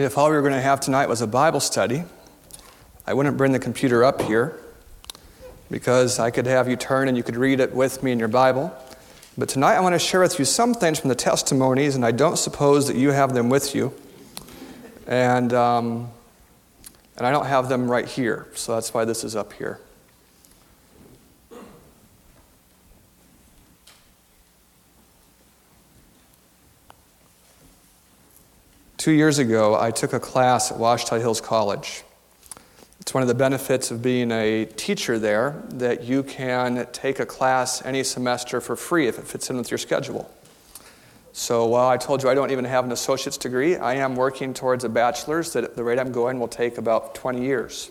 If all we were going to have tonight was a Bible study, I wouldn't bring the computer up here because I could have you turn and you could read it with me in your Bible. But tonight I want to share with you some things from the testimonies, and I don't suppose that you have them with you. And, um, and I don't have them right here, so that's why this is up here. Two years ago, I took a class at Ouachita Hills College. It's one of the benefits of being a teacher there that you can take a class any semester for free if it fits in with your schedule. So while I told you I don't even have an associate's degree, I am working towards a bachelor's that at the rate I'm going will take about 20 years.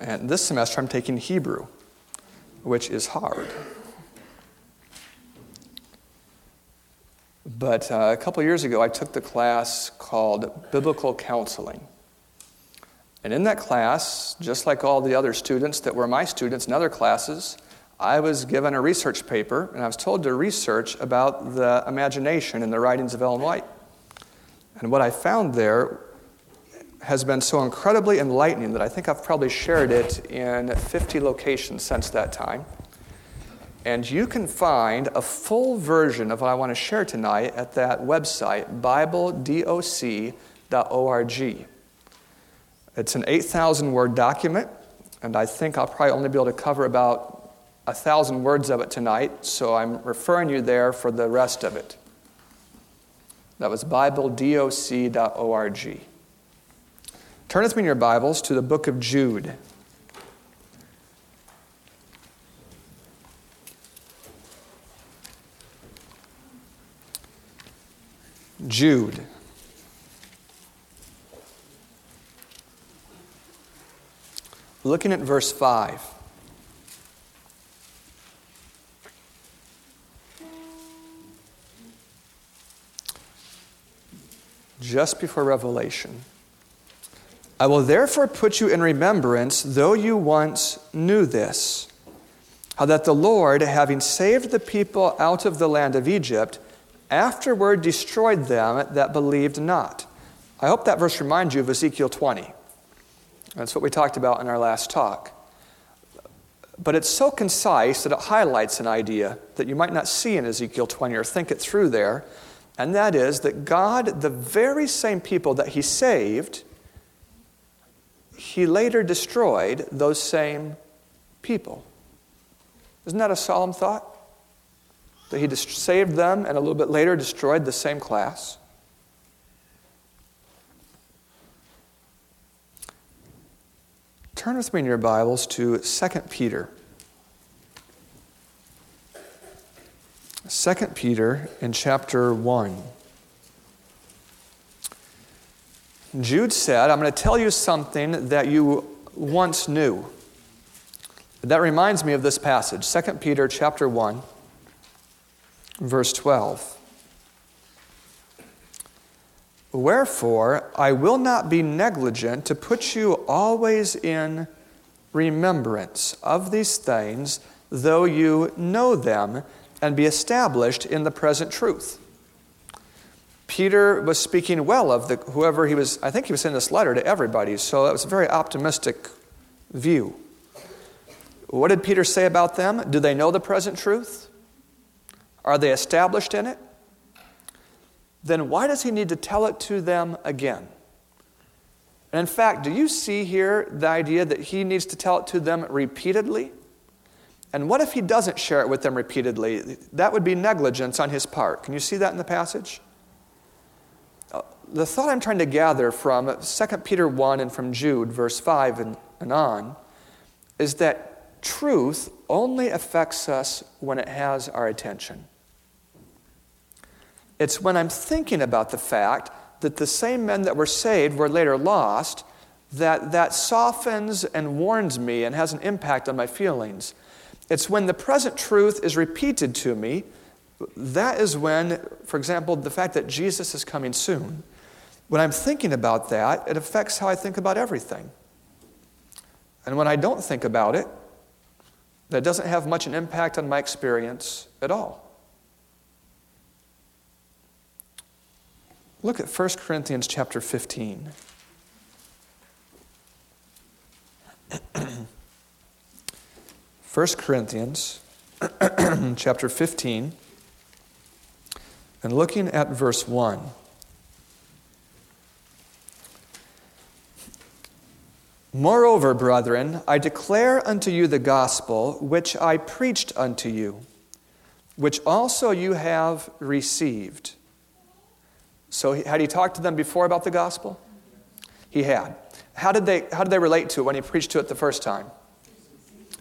and this semester I'm taking Hebrew, which is hard. But uh, a couple years ago, I took the class called Biblical Counseling. And in that class, just like all the other students that were my students in other classes, I was given a research paper and I was told to research about the imagination in the writings of Ellen White. And what I found there has been so incredibly enlightening that I think I've probably shared it in 50 locations since that time. And you can find a full version of what I want to share tonight at that website, BibleDoc.org. It's an 8,000 word document, and I think I'll probably only be able to cover about a thousand words of it tonight, so I'm referring you there for the rest of it. That was BibleDoc.org. Turn with me in your Bibles to the book of Jude. Jude. Looking at verse 5. Just before Revelation. I will therefore put you in remembrance, though you once knew this, how that the Lord, having saved the people out of the land of Egypt, afterward destroyed them that believed not. I hope that verse reminds you of Ezekiel 20. That's what we talked about in our last talk. But it's so concise that it highlights an idea that you might not see in Ezekiel 20 or think it through there, and that is that God, the very same people that He saved, He later destroyed those same people. Isn't that a solemn thought? That he saved them and a little bit later destroyed the same class. Turn with me in your Bibles to 2 Peter. 2 Peter in chapter 1. Jude said, I'm going to tell you something that you once knew. That reminds me of this passage, 2 Peter chapter 1 verse 12. Wherefore, I will not be negligent to put you always in remembrance of these things, though you know them and be established in the present truth. Peter was speaking well of the, whoever he was, I think he was sending this letter to everybody, so that was a very optimistic view. What did Peter say about them? Do they know the present truth? Are they established in it? Then why does he need to tell it to them again? And in fact, do you see here the idea that he needs to tell it to them repeatedly? And what if he doesn't share it with them repeatedly? That would be negligence on his part. Can you see that in the passage? Uh, the thought I'm trying to gather from 2 Peter 1 and from Jude, verse 5 and, and on, is that truth only affects us when it has our attention. It's when I'm thinking about the fact that the same men that were saved were later lost that that softens and warns me and has an impact on my feelings. It's when the present truth is repeated to me. That is when, for example, the fact that Jesus is coming soon, when I'm thinking about that, it affects how I think about everything. And when I don't think about it, that doesn't have much an impact on my experience at all. Look at 1 Corinthians chapter 15. 1 Corinthians chapter 15 and looking at verse 1. Moreover, brethren, I declare unto you the gospel which I preached unto you, which also you have received. So, had he talked to them before about the gospel? He had. How did they, how did they relate to it when he preached to it the first time?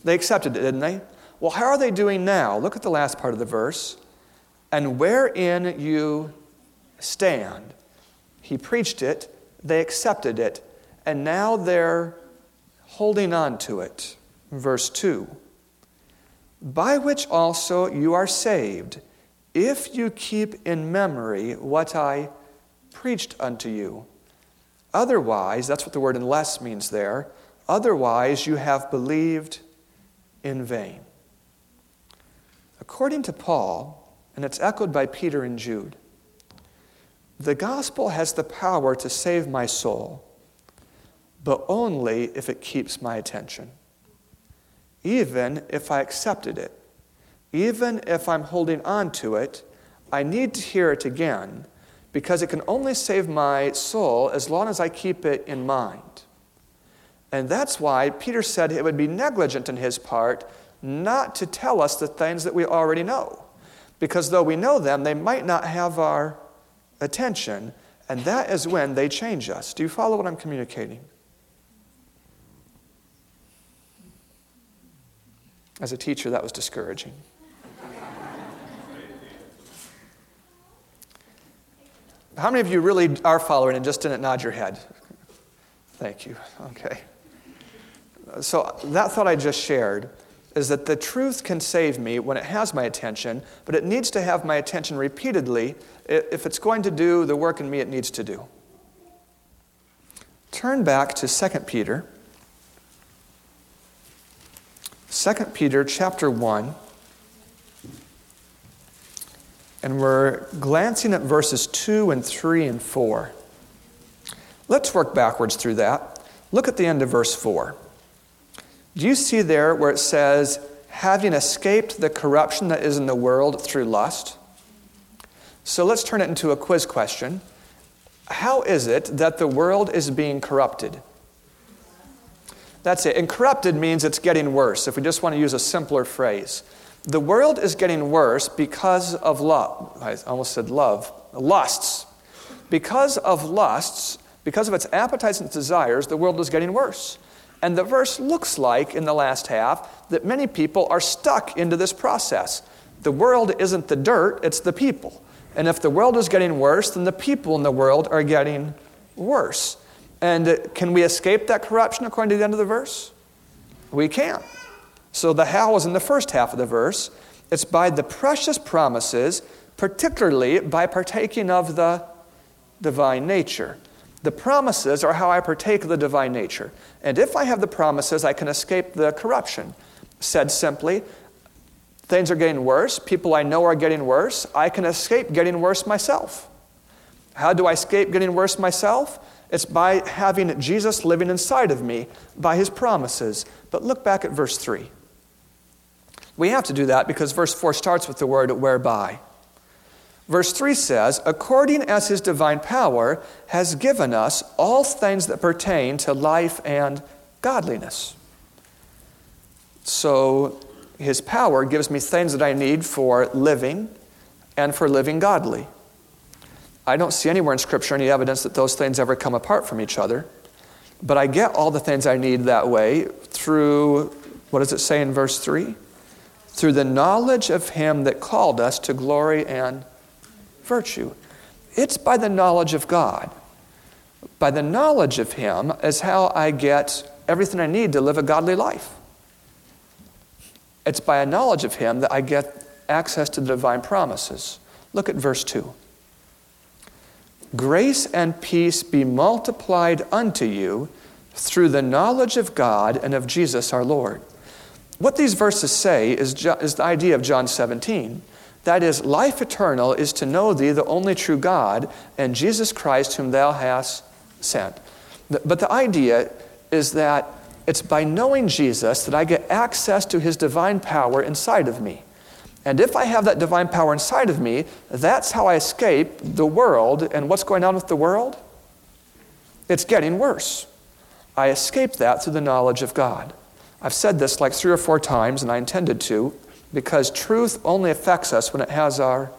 They accepted it, didn't they? Well, how are they doing now? Look at the last part of the verse. And wherein you stand. He preached it, they accepted it, and now they're holding on to it. Verse 2 By which also you are saved, if you keep in memory what I preached unto you. Otherwise, that's what the word unless means there. Otherwise, you have believed in vain. According to Paul, and it's echoed by Peter and Jude, the gospel has the power to save my soul, but only if it keeps my attention. Even if I accepted it, even if I'm holding on to it, I need to hear it again because it can only save my soul as long as I keep it in mind. And that's why Peter said it would be negligent on his part not to tell us the things that we already know. Because though we know them, they might not have our attention, and that is when they change us. Do you follow what I'm communicating? As a teacher, that was discouraging. How many of you really are following and just didn't nod your head? Thank you. Okay. So, that thought I just shared is that the truth can save me when it has my attention, but it needs to have my attention repeatedly if it's going to do the work in me it needs to do. Turn back to 2 Peter. 2 Peter chapter 1. And we're glancing at verses 2 and 3 and 4. Let's work backwards through that. Look at the end of verse 4. Do you see there where it says, having escaped the corruption that is in the world through lust? So let's turn it into a quiz question. How is it that the world is being corrupted? That's it. And corrupted means it's getting worse, if we just want to use a simpler phrase. The world is getting worse because of love. I almost said love. Lusts. Because of lusts, because of its appetites and desires, the world is getting worse. And the verse looks like, in the last half, that many people are stuck into this process. The world isn't the dirt, it's the people. And if the world is getting worse, then the people in the world are getting worse. And can we escape that corruption according to the end of the verse? We can't. So the how is in the first half of the verse. It's by the precious promises, particularly by partaking of the divine nature. The promises are how I partake of the divine nature. And if I have the promises, I can escape the corruption. Said simply, things are getting worse. People I know are getting worse. I can escape getting worse myself. How do I escape getting worse myself? It's by having Jesus living inside of me by his promises. But look back at verse 3. We have to do that because verse 4 starts with the word whereby. Verse 3 says, according as his divine power has given us all things that pertain to life and godliness. So his power gives me things that I need for living and for living godly. I don't see anywhere in Scripture any evidence that those things ever come apart from each other, but I get all the things I need that way through, what does it say in verse 3? Through the knowledge of him that called us to glory and virtue. It's by the knowledge of God. By the knowledge of Him is how I get everything I need to live a godly life. It's by a knowledge of Him that I get access to the divine promises. Look at verse 2. Grace and peace be multiplied unto you through the knowledge of God and of Jesus our Lord. What these verses say is, is the idea of John 17 That is, life eternal is to know thee, the only true God, and Jesus Christ, whom thou hast sent. But the idea is that it's by knowing Jesus that I get access to his divine power inside of me. And if I have that divine power inside of me, that's how I escape the world. And what's going on with the world? It's getting worse. I escape that through the knowledge of God. I've said this like three or four times, and I intended to, because truth only affects us when it has our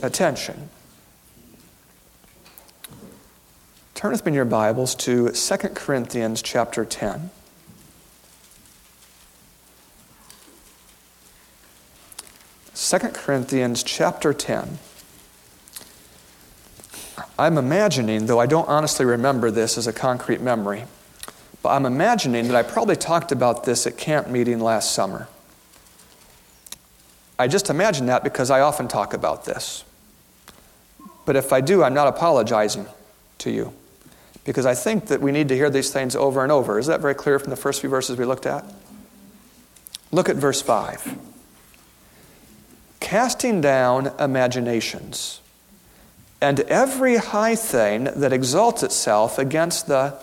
attention. Turn with me in your Bibles to 2 Corinthians chapter 10. Second Corinthians chapter 10. I'm imagining, though I don't honestly remember this as a concrete memory, but I'm imagining that I probably talked about this at camp meeting last summer. I just imagine that because I often talk about this. But if I do, I'm not apologizing to you because I think that we need to hear these things over and over. Is that very clear from the first few verses we looked at? Look at verse 5. Casting down imaginations and every high thing that exalts itself against the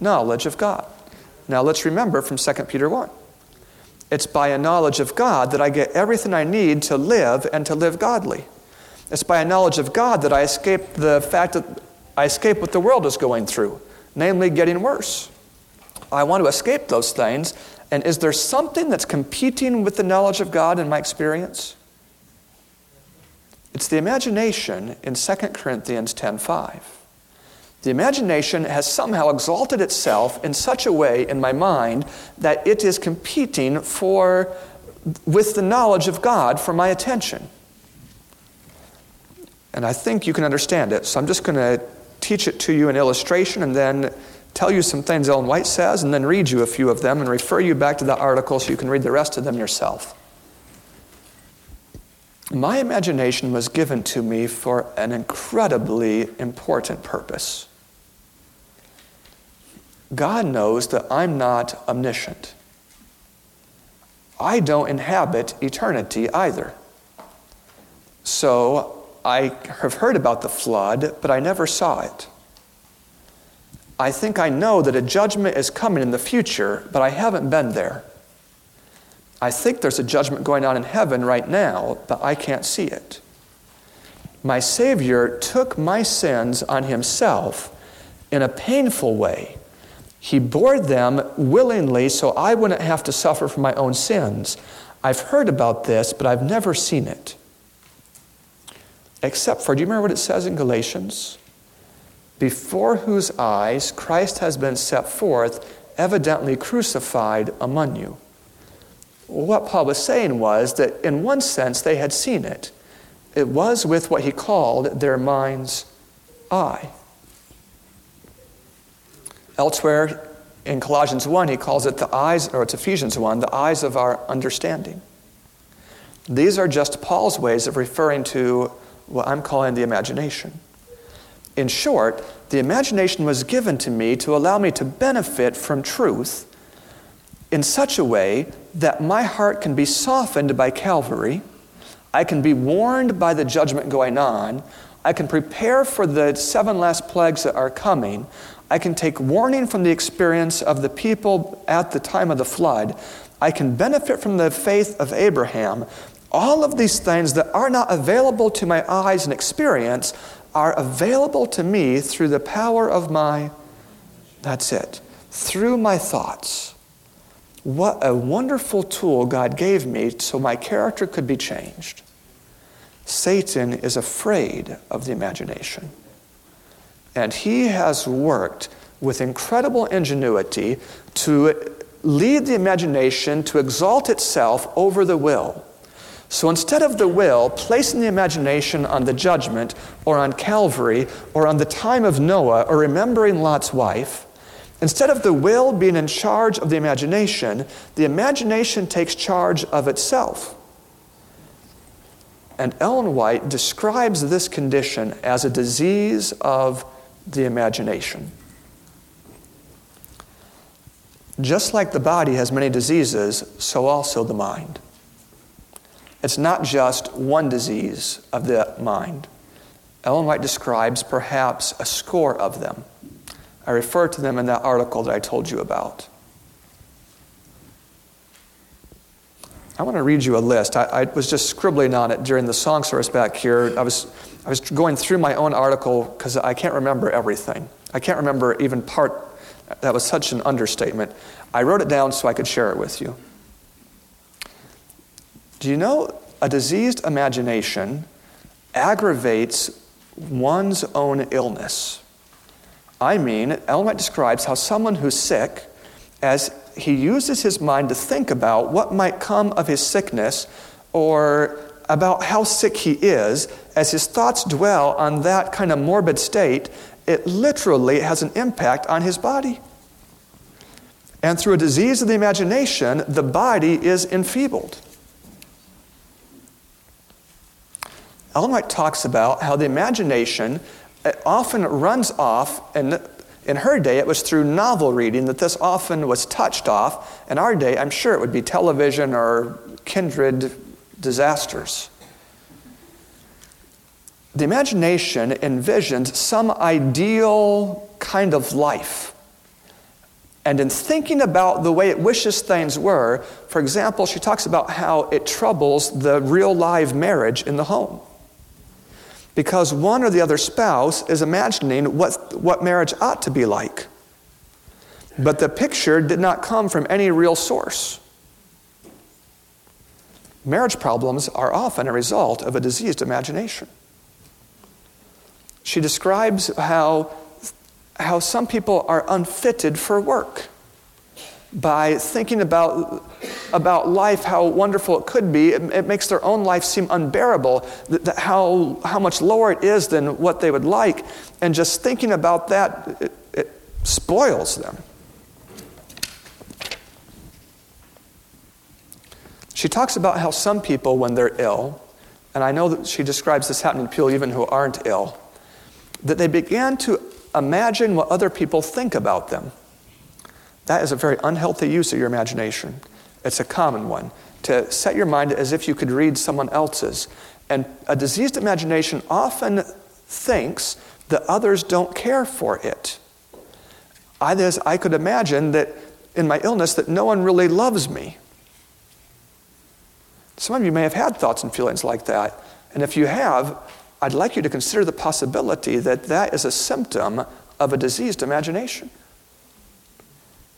knowledge of God. Now let's remember from 2 Peter 1. It's by a knowledge of God that I get everything I need to live and to live godly. It's by a knowledge of God that I escape the fact that I escape what the world is going through, namely getting worse. I want to escape those things. And is there something that's competing with the knowledge of God in my experience? It's the imagination in 2 Corinthians 10:5. The imagination has somehow exalted itself in such a way in my mind that it is competing for, with the knowledge of God for my attention. And I think you can understand it, so I'm just going to teach it to you in illustration and then tell you some things Ellen White says and then read you a few of them and refer you back to the article so you can read the rest of them yourself. My imagination was given to me for an incredibly important purpose. God knows that I'm not omniscient. I don't inhabit eternity either. So I have heard about the flood, but I never saw it. I think I know that a judgment is coming in the future, but I haven't been there. I think there's a judgment going on in heaven right now, but I can't see it. My Savior took my sins on Himself in a painful way he bore them willingly so I wouldn't have to suffer for my own sins. I've heard about this, but I've never seen it. Except for, do you remember what it says in Galatians? Before whose eyes Christ has been set forth, evidently crucified among you. What Paul was saying was that in one sense they had seen it. It was with what he called their mind's eye. Elsewhere in Colossians 1, he calls it the eyes, or it's Ephesians 1, the eyes of our understanding. These are just Paul's ways of referring to what I'm calling the imagination. In short, the imagination was given to me to allow me to benefit from truth in such a way that my heart can be softened by Calvary, I can be warned by the judgment going on, I can prepare for the seven last plagues that are coming, I can take warning from the experience of the people at the time of the flood. I can benefit from the faith of Abraham. All of these things that are not available to my eyes and experience are available to me through the power of my, that's it, through my thoughts. What a wonderful tool God gave me so my character could be changed. Satan is afraid of the imagination. And he has worked with incredible ingenuity to lead the imagination to exalt itself over the will. So instead of the will placing the imagination on the judgment or on Calvary or on the time of Noah or remembering Lot's wife, instead of the will being in charge of the imagination, the imagination takes charge of itself. And Ellen White describes this condition as a disease of the imagination. Just like the body has many diseases, so also the mind. It's not just one disease of the mind. Ellen White describes perhaps a score of them. I refer to them in that article that I told you about. I want to read you a list. I, I, was just scribbling on it during the song service back here. I was, I was going through my own article because I can't remember everything. I can't remember even part. That was such an understatement. I wrote it down so I could share it with you. Do you know a diseased imagination aggravates one's own illness? I mean, White describes how someone who's sick, as he uses his mind to think about what might come of his sickness or about how sick he is, as his thoughts dwell on that kind of morbid state, it literally has an impact on his body. And through a disease of the imagination, the body is enfeebled. Ellen White talks about how the imagination often runs off, and in her day it was through novel reading that this often was touched off. In our day, I'm sure it would be television or kindred disasters. The imagination envisions some ideal kind of life. And in thinking about the way it wishes things were, for example, she talks about how it troubles the real live marriage in the home because one or the other spouse is imagining what, what marriage ought to be like. But the picture did not come from any real source. Marriage problems are often a result of a diseased imagination. She describes how, how some people are unfitted for work by thinking about, about life, how wonderful it could be, it, it makes their own life seem unbearable, how, how much lower it is than what they would like. And just thinking about that, it, it spoils them. She talks about how some people, when they're ill, and I know that she describes this happening to people even who aren't ill, that they began to imagine what other people think about them. That is a very unhealthy use of your imagination. It's a common one to set your mind as if you could read someone else's. And a diseased imagination often thinks that others don't care for it. I, I could imagine that in my illness that no one really loves me. Some of you may have had thoughts and feelings like that. And if you have, I'd like you to consider the possibility that that is a symptom of a diseased imagination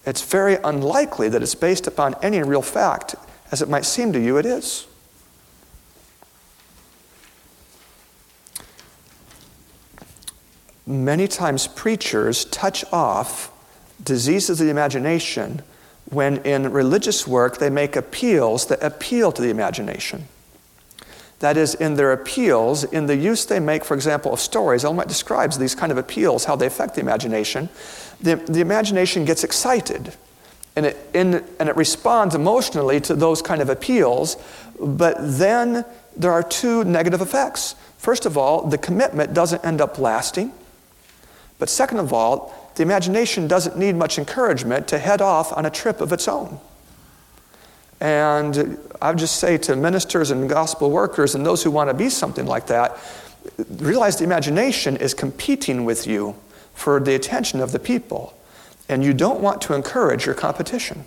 it's very unlikely that it's based upon any real fact, as it might seem to you it is. Many times, preachers touch off diseases of the imagination when in religious work they make appeals that appeal to the imagination. That is, in their appeals, in the use they make, for example, of stories, Ellen White describes these kind of appeals, how they affect the imagination. The, the imagination gets excited and it, in, and it responds emotionally to those kind of appeals, but then there are two negative effects. First of all, the commitment doesn't end up lasting. But second of all, the imagination doesn't need much encouragement to head off on a trip of its own. And I just say to ministers and gospel workers and those who want to be something like that, realize the imagination is competing with you for the attention of the people. And you don't want to encourage your competition.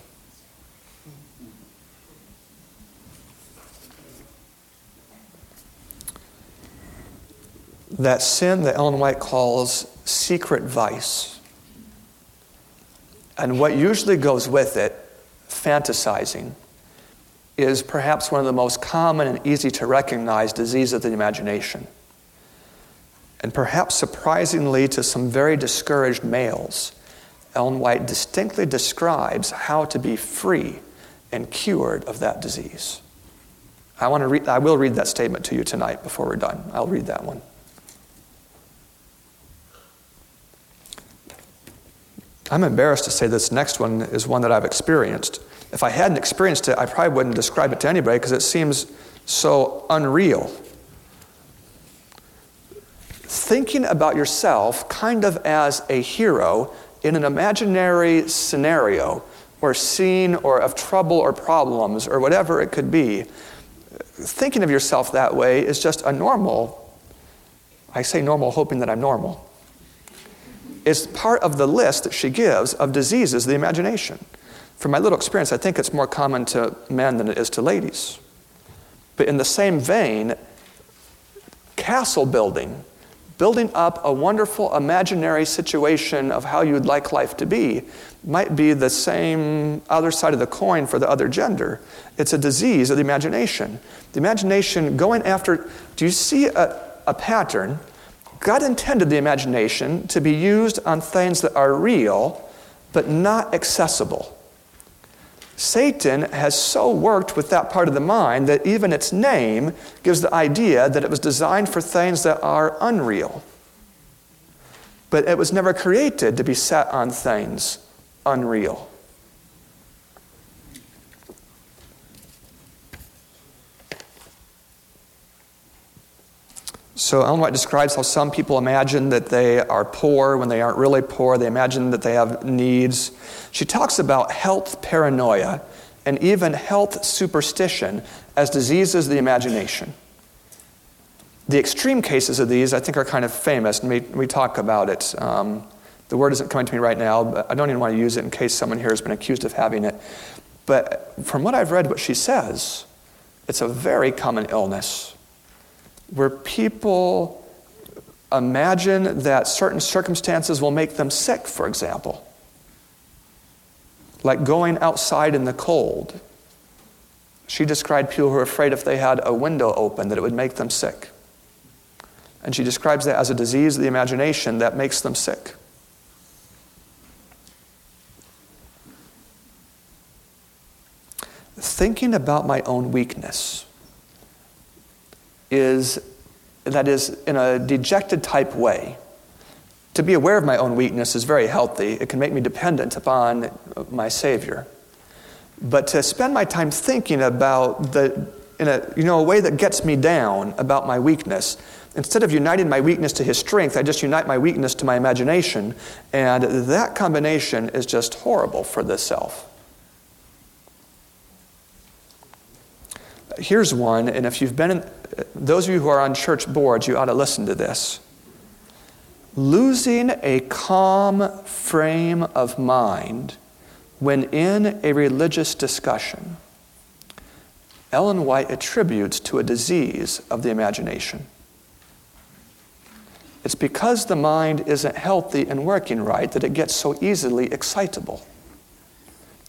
That sin that Ellen White calls secret vice. And what usually goes with it, fantasizing is perhaps one of the most common and easy to recognize disease of the imagination. And perhaps surprisingly to some very discouraged males, Ellen White distinctly describes how to be free and cured of that disease. I, want to read, I will read that statement to you tonight before we're done. I'll read that one. I'm embarrassed to say this next one is one that I've experienced. If I hadn't experienced it, I probably wouldn't describe it to anybody because it seems so unreal. Thinking about yourself kind of as a hero in an imaginary scenario or scene or of trouble or problems or whatever it could be thinking of yourself that way is just a normal. I say normal hoping that I'm normal. It's part of the list that she gives of diseases the imagination. From my little experience, I think it's more common to men than it is to ladies. But in the same vein, castle building, building up a wonderful imaginary situation of how you'd like life to be, might be the same other side of the coin for the other gender. It's a disease of the imagination. The imagination going after, do you see a, a pattern? God intended the imagination to be used on things that are real but not accessible. Satan has so worked with that part of the mind that even its name gives the idea that it was designed for things that are unreal. But it was never created to be set on things unreal. So Ellen White describes how some people imagine that they are poor when they aren't really poor. They imagine that they have needs. She talks about health paranoia and even health superstition as diseases of the imagination. The extreme cases of these, I think, are kind of famous, and we, we talk about it. Um, the word isn't coming to me right now, but I don't even want to use it in case someone here has been accused of having it. But from what I've read, what she says, it's a very common illness where people imagine that certain circumstances will make them sick, for example. Like going outside in the cold. She described people who are afraid if they had a window open that it would make them sick. And she describes that as a disease of the imagination that makes them sick. Thinking about my own weakness is that is in a dejected type way. To be aware of my own weakness is very healthy. It can make me dependent upon my Savior. But to spend my time thinking about the in a you know a way that gets me down about my weakness, instead of uniting my weakness to his strength, I just unite my weakness to my imagination, and that combination is just horrible for the self. Here's one, and if you've been in, those of you who are on church boards, you ought to listen to this. Losing a calm frame of mind when in a religious discussion, Ellen White attributes to a disease of the imagination. It's because the mind isn't healthy and working right that it gets so easily excitable.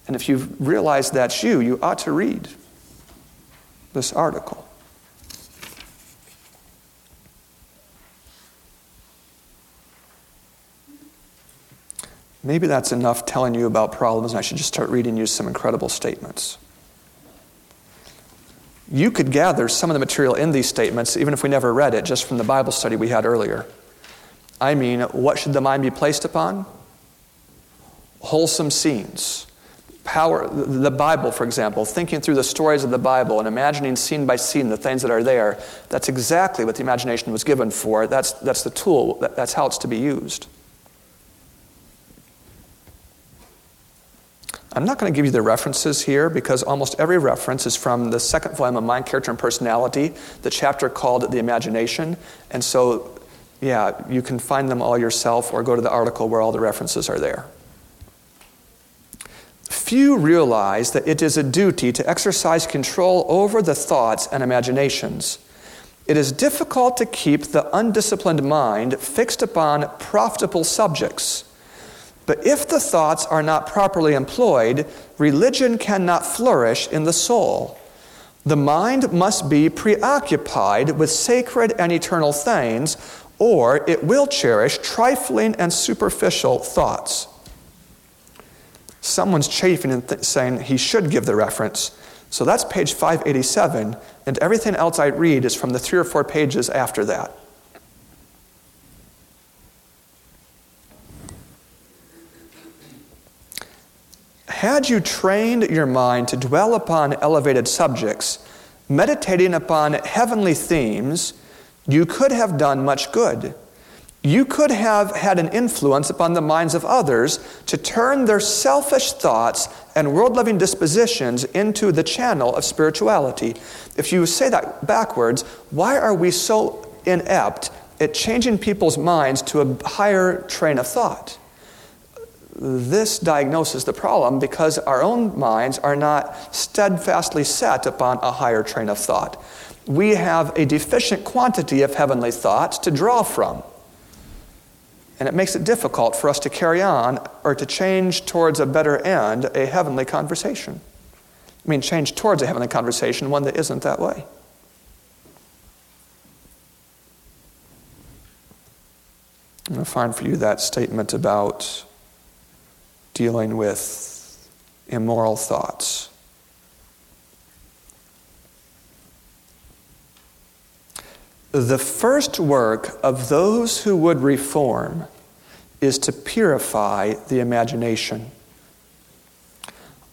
And if you've realized that's you, you ought to read this article. Maybe that's enough telling you about problems, and I should just start reading you some incredible statements. You could gather some of the material in these statements, even if we never read it, just from the Bible study we had earlier. I mean, what should the mind be placed upon? Wholesome scenes. Power, the Bible, for example, thinking through the stories of the Bible and imagining scene by scene the things that are there, that's exactly what the imagination was given for. That's, that's the tool, that's how it's to be used. I'm not going to give you the references here because almost every reference is from the second volume of Mind, Character, and Personality, the chapter called The Imagination. And so, yeah, you can find them all yourself or go to the article where all the references are there. Few realize that it is a duty to exercise control over the thoughts and imaginations. It is difficult to keep the undisciplined mind fixed upon profitable subjects but if the thoughts are not properly employed, religion cannot flourish in the soul. The mind must be preoccupied with sacred and eternal things, or it will cherish trifling and superficial thoughts. Someone's chafing and th- saying he should give the reference. So that's page 587, and everything else I read is from the three or four pages after that. Had you trained your mind to dwell upon elevated subjects, meditating upon heavenly themes, you could have done much good. You could have had an influence upon the minds of others to turn their selfish thoughts and world loving dispositions into the channel of spirituality. If you say that backwards, why are we so inept at changing people's minds to a higher train of thought? This diagnoses the problem because our own minds are not steadfastly set upon a higher train of thought. We have a deficient quantity of heavenly thoughts to draw from. And it makes it difficult for us to carry on or to change towards a better end a heavenly conversation. I mean, change towards a heavenly conversation, one that isn't that way. I'm going to find for you that statement about dealing with immoral thoughts. The first work of those who would reform is to purify the imagination.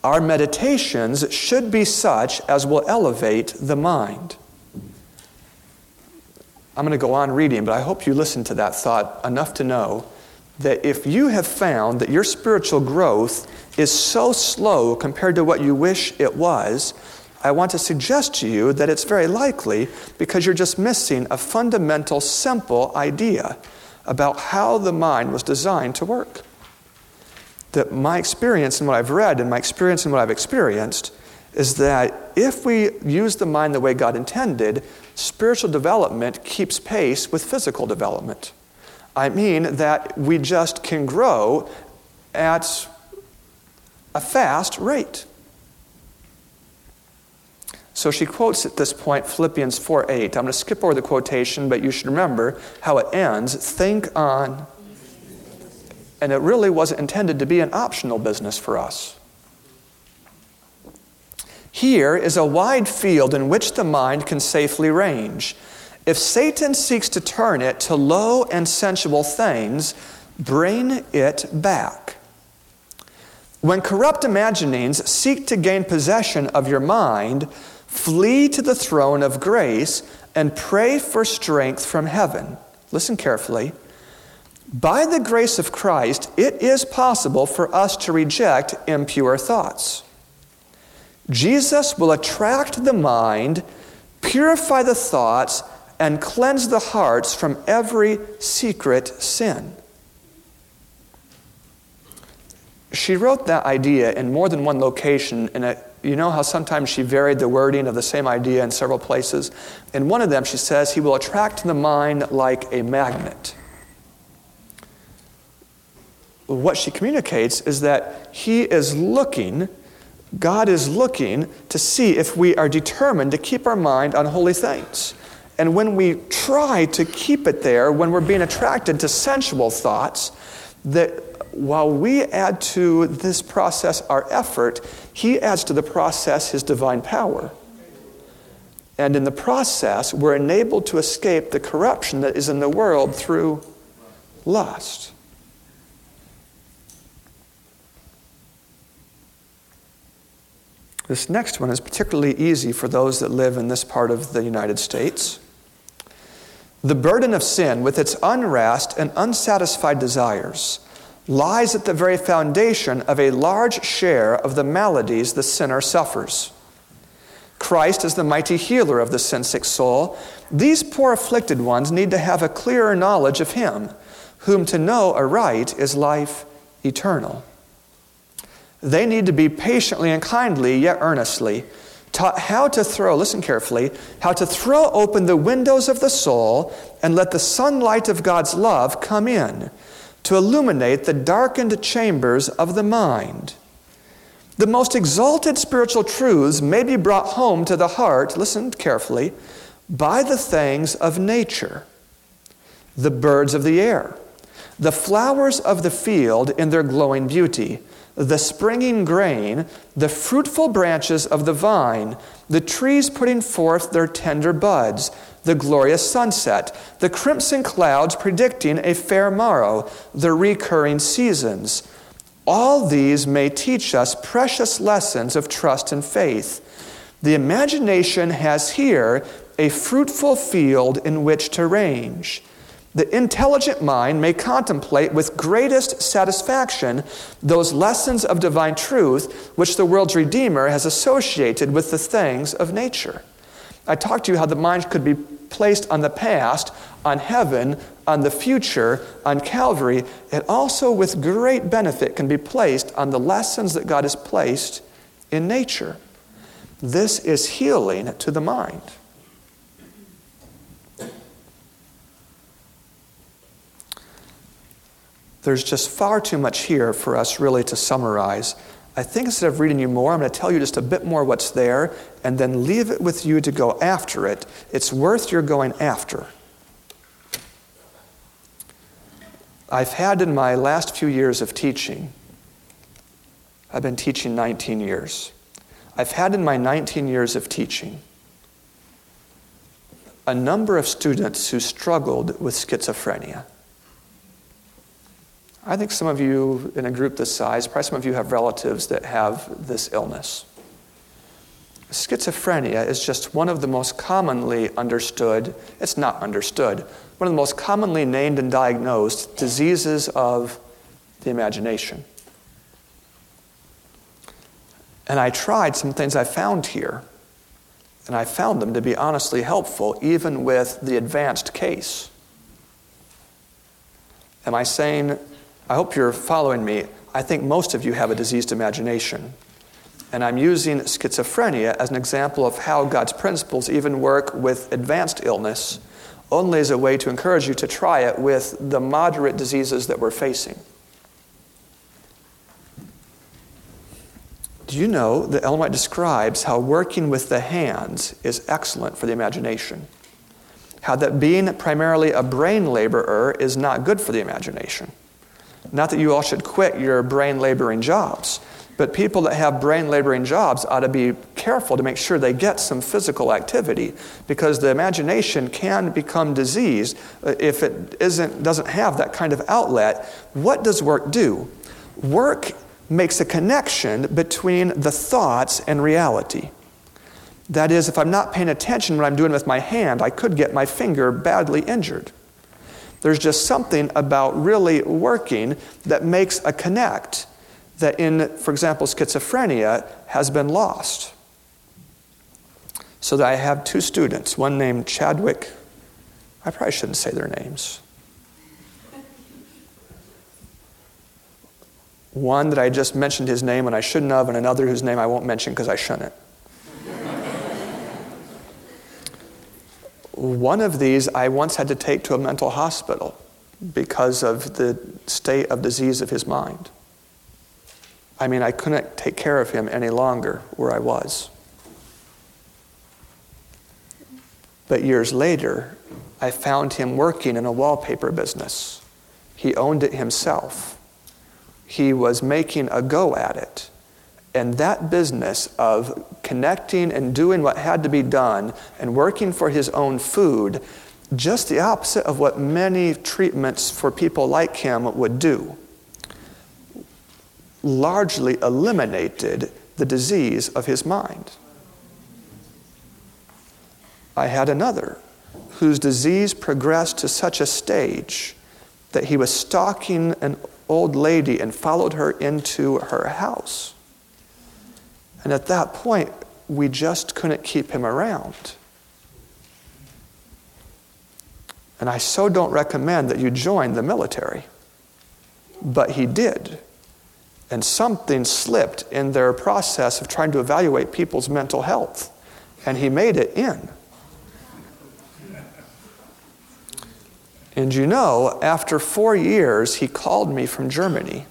Our meditations should be such as will elevate the mind. I'm going to go on reading, but I hope you listen to that thought enough to know that if you have found that your spiritual growth is so slow compared to what you wish it was, I want to suggest to you that it's very likely because you're just missing a fundamental, simple idea about how the mind was designed to work. That my experience and what I've read and my experience and what I've experienced is that if we use the mind the way God intended, spiritual development keeps pace with physical development. I mean that we just can grow at a fast rate. So she quotes at this point Philippians 4 8. I'm going to skip over the quotation, but you should remember how it ends. Think on. And it really wasn't intended to be an optional business for us. Here is a wide field in which the mind can safely range. If Satan seeks to turn it to low and sensual things, bring it back. When corrupt imaginings seek to gain possession of your mind, Flee to the throne of grace and pray for strength from heaven. Listen carefully. By the grace of Christ, it is possible for us to reject impure thoughts. Jesus will attract the mind, purify the thoughts, and cleanse the hearts from every secret sin. She wrote that idea in more than one location And uh, you know how sometimes she varied the wording of the same idea in several places? In one of them, she says, He will attract the mind like a magnet. What she communicates is that He is looking, God is looking to see if we are determined to keep our mind on holy things. And when we try to keep it there, when we're being attracted to sensual thoughts, that while we add to this process our effort, He adds to the process His divine power. And in the process, we're enabled to escape the corruption that is in the world through lust. This next one is particularly easy for those that live in this part of the United States. The burden of sin, with its unrest and unsatisfied desires, lies at the very foundation of a large share of the maladies the sinner suffers. Christ is the mighty healer of the sin sick soul. These poor afflicted ones need to have a clearer knowledge of Him, whom to know aright is life eternal. They need to be patiently and kindly, yet earnestly, taught how to throw, listen carefully, how to throw open the windows of the soul and let the sunlight of God's love come in to illuminate the darkened chambers of the mind. The most exalted spiritual truths may be brought home to the heart, listen carefully, by the things of nature, the birds of the air, the flowers of the field in their glowing beauty, the springing grain, the fruitful branches of the vine, the trees putting forth their tender buds, the glorious sunset, the crimson clouds predicting a fair morrow, the recurring seasons. All these may teach us precious lessons of trust and faith. The imagination has here a fruitful field in which to range. The intelligent mind may contemplate with greatest satisfaction those lessons of divine truth which the world's Redeemer has associated with the things of nature. I talked to you how the mind could be placed on the past, on heaven, on the future, on Calvary. It also, with great benefit, can be placed on the lessons that God has placed in nature. This is healing to the mind. There's just far too much here for us really to summarize. I think instead of reading you more, I'm going to tell you just a bit more what's there and then leave it with you to go after it. It's worth your going after. I've had in my last few years of teaching, I've been teaching 19 years. I've had in my 19 years of teaching a number of students who struggled with schizophrenia. I think some of you in a group this size, probably some of you have relatives that have this illness. Schizophrenia is just one of the most commonly understood, it's not understood, one of the most commonly named and diagnosed diseases of the imagination. And I tried some things I found here, and I found them to be honestly helpful, even with the advanced case. Am I saying I hope you're following me. I think most of you have a diseased imagination. And I'm using schizophrenia as an example of how God's principles even work with advanced illness, only as a way to encourage you to try it with the moderate diseases that we're facing. Do you know that Ellen White describes how working with the hands is excellent for the imagination? How that being primarily a brain laborer is not good for the imagination? Not that you all should quit your brain laboring jobs, but people that have brain laboring jobs ought to be careful to make sure they get some physical activity because the imagination can become diseased uh, if it isn't, doesn't have that kind of outlet. What does work do? Work makes a connection between the thoughts and reality. That is, if I'm not paying attention what I'm doing with my hand, I could get my finger badly injured. There's just something about really working that makes a connect that in, for example, schizophrenia has been lost. So that I have two students, one named Chadwick, I probably shouldn't say their names. One that I just mentioned his name and I shouldn't have, and another whose name I won't mention because I shouldn't. One of these I once had to take to a mental hospital because of the state of disease of his mind. I mean, I couldn't take care of him any longer where I was. But years later, I found him working in a wallpaper business. He owned it himself. He was making a go at it. And that business of connecting and doing what had to be done and working for his own food, just the opposite of what many treatments for people like him would do, largely eliminated the disease of his mind. I had another whose disease progressed to such a stage that he was stalking an old lady and followed her into her house. And at that point, we just couldn't keep him around. And I so don't recommend that you join the military. But he did. And something slipped in their process of trying to evaluate people's mental health. And he made it in. And you know, after four years, he called me from Germany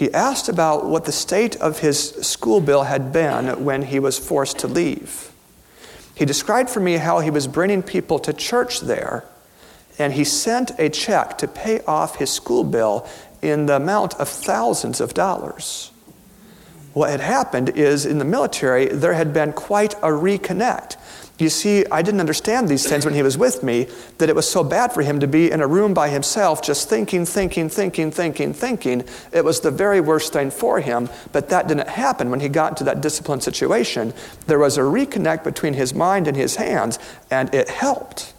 he asked about what the state of his school bill had been when he was forced to leave. He described for me how he was bringing people to church there, and he sent a check to pay off his school bill in the amount of thousands of dollars. What had happened is in the military, there had been quite a reconnect. You see, I didn't understand these things when he was with me, that it was so bad for him to be in a room by himself, just thinking, thinking, thinking, thinking, thinking. It was the very worst thing for him, but that didn't happen when he got into that disciplined situation. There was a reconnect between his mind and his hands, and it helped.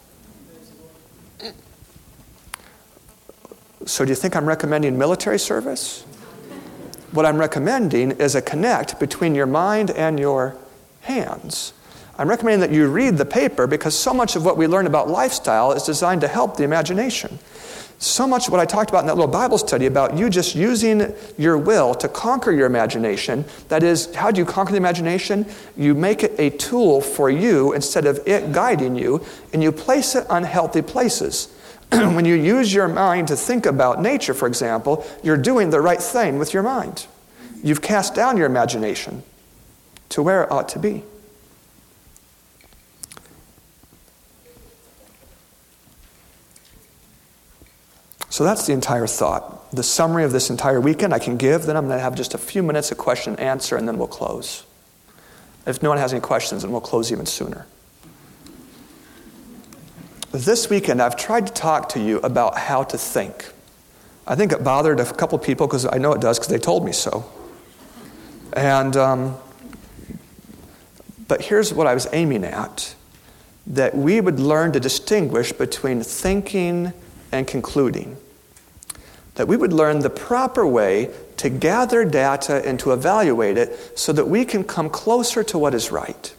So, do you think I'm recommending military service? What I'm recommending is a connect between your mind and your hands. I'm recommending that you read the paper because so much of what we learn about lifestyle is designed to help the imagination. So much what I talked about in that little Bible study about you just using your will to conquer your imagination. That is, how do you conquer the imagination? You make it a tool for you instead of it guiding you, and you place it on healthy places. when you use your mind to think about nature, for example, you're doing the right thing with your mind. You've cast down your imagination to where it ought to be. So that's the entire thought. The summary of this entire weekend I can give, then I'm going to have just a few minutes of question and answer, and then we'll close. If no one has any questions, then we'll close even sooner. This weekend, I've tried to talk to you about how to think. I think it bothered a couple people because I know it does because they told me so. And, um, but here's what I was aiming at that we would learn to distinguish between thinking and concluding. That we would learn the proper way to gather data and to evaluate it so that we can come closer to what is right.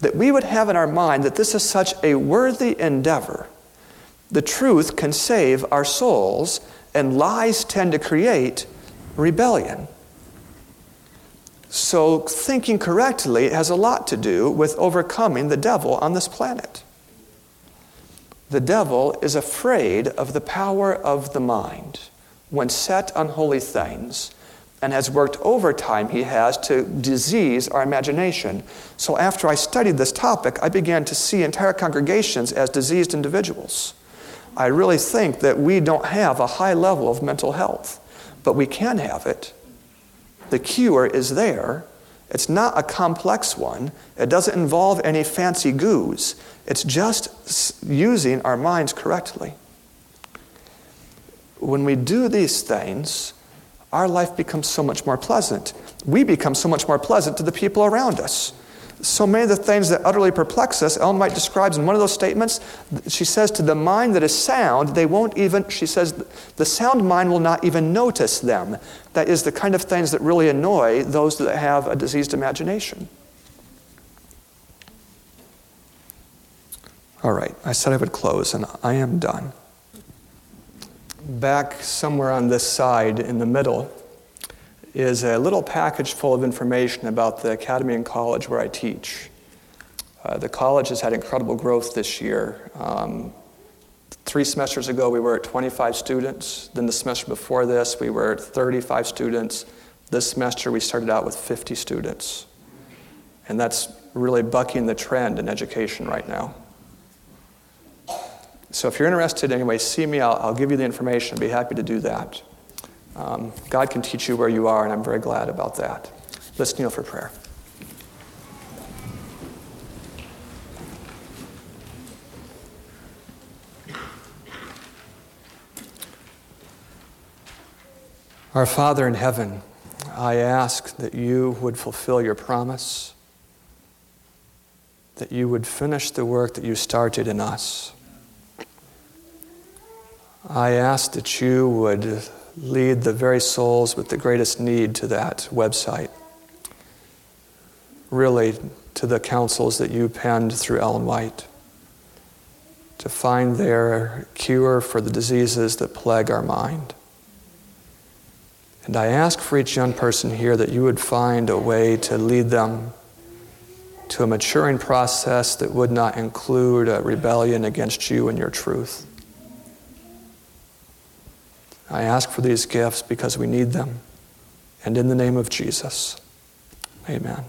That we would have in our mind that this is such a worthy endeavor. The truth can save our souls, and lies tend to create rebellion. So, thinking correctly has a lot to do with overcoming the devil on this planet. The devil is afraid of the power of the mind when set on holy things and has worked overtime he has to disease our imagination. So after I studied this topic, I began to see entire congregations as diseased individuals. I really think that we don't have a high level of mental health, but we can have it. The cure is there. It's not a complex one. It doesn't involve any fancy goos. It's just using our minds correctly. When we do these things, our life becomes so much more pleasant. We become so much more pleasant to the people around us. So many of the things that utterly perplex us, Ellen White describes in one of those statements. She says, To the mind that is sound, they won't even, she says, the sound mind will not even notice them. That is the kind of things that really annoy those that have a diseased imagination. All right, I said I would close, and I am done. Back somewhere on this side in the middle is a little package full of information about the academy and college where I teach. Uh, the college has had incredible growth this year. Um, three semesters ago, we were at 25 students. Then the semester before this, we were at 35 students. This semester, we started out with 50 students. And that's really bucking the trend in education right now. So if you're interested anyway, see me. I'll, I'll give you the information. I'd be happy to do that. Um, God can teach you where you are, and I'm very glad about that. Let's kneel for prayer. Our Father in heaven, I ask that you would fulfill your promise, that you would finish the work that you started in us. I ask that you would lead the very souls with the greatest need to that website. Really, to the counsels that you penned through Ellen White, to find their cure for the diseases that plague our mind. And I ask for each young person here that you would find a way to lead them to a maturing process that would not include a rebellion against you and your truth. I ask for these gifts because we need them. And in the name of Jesus, amen.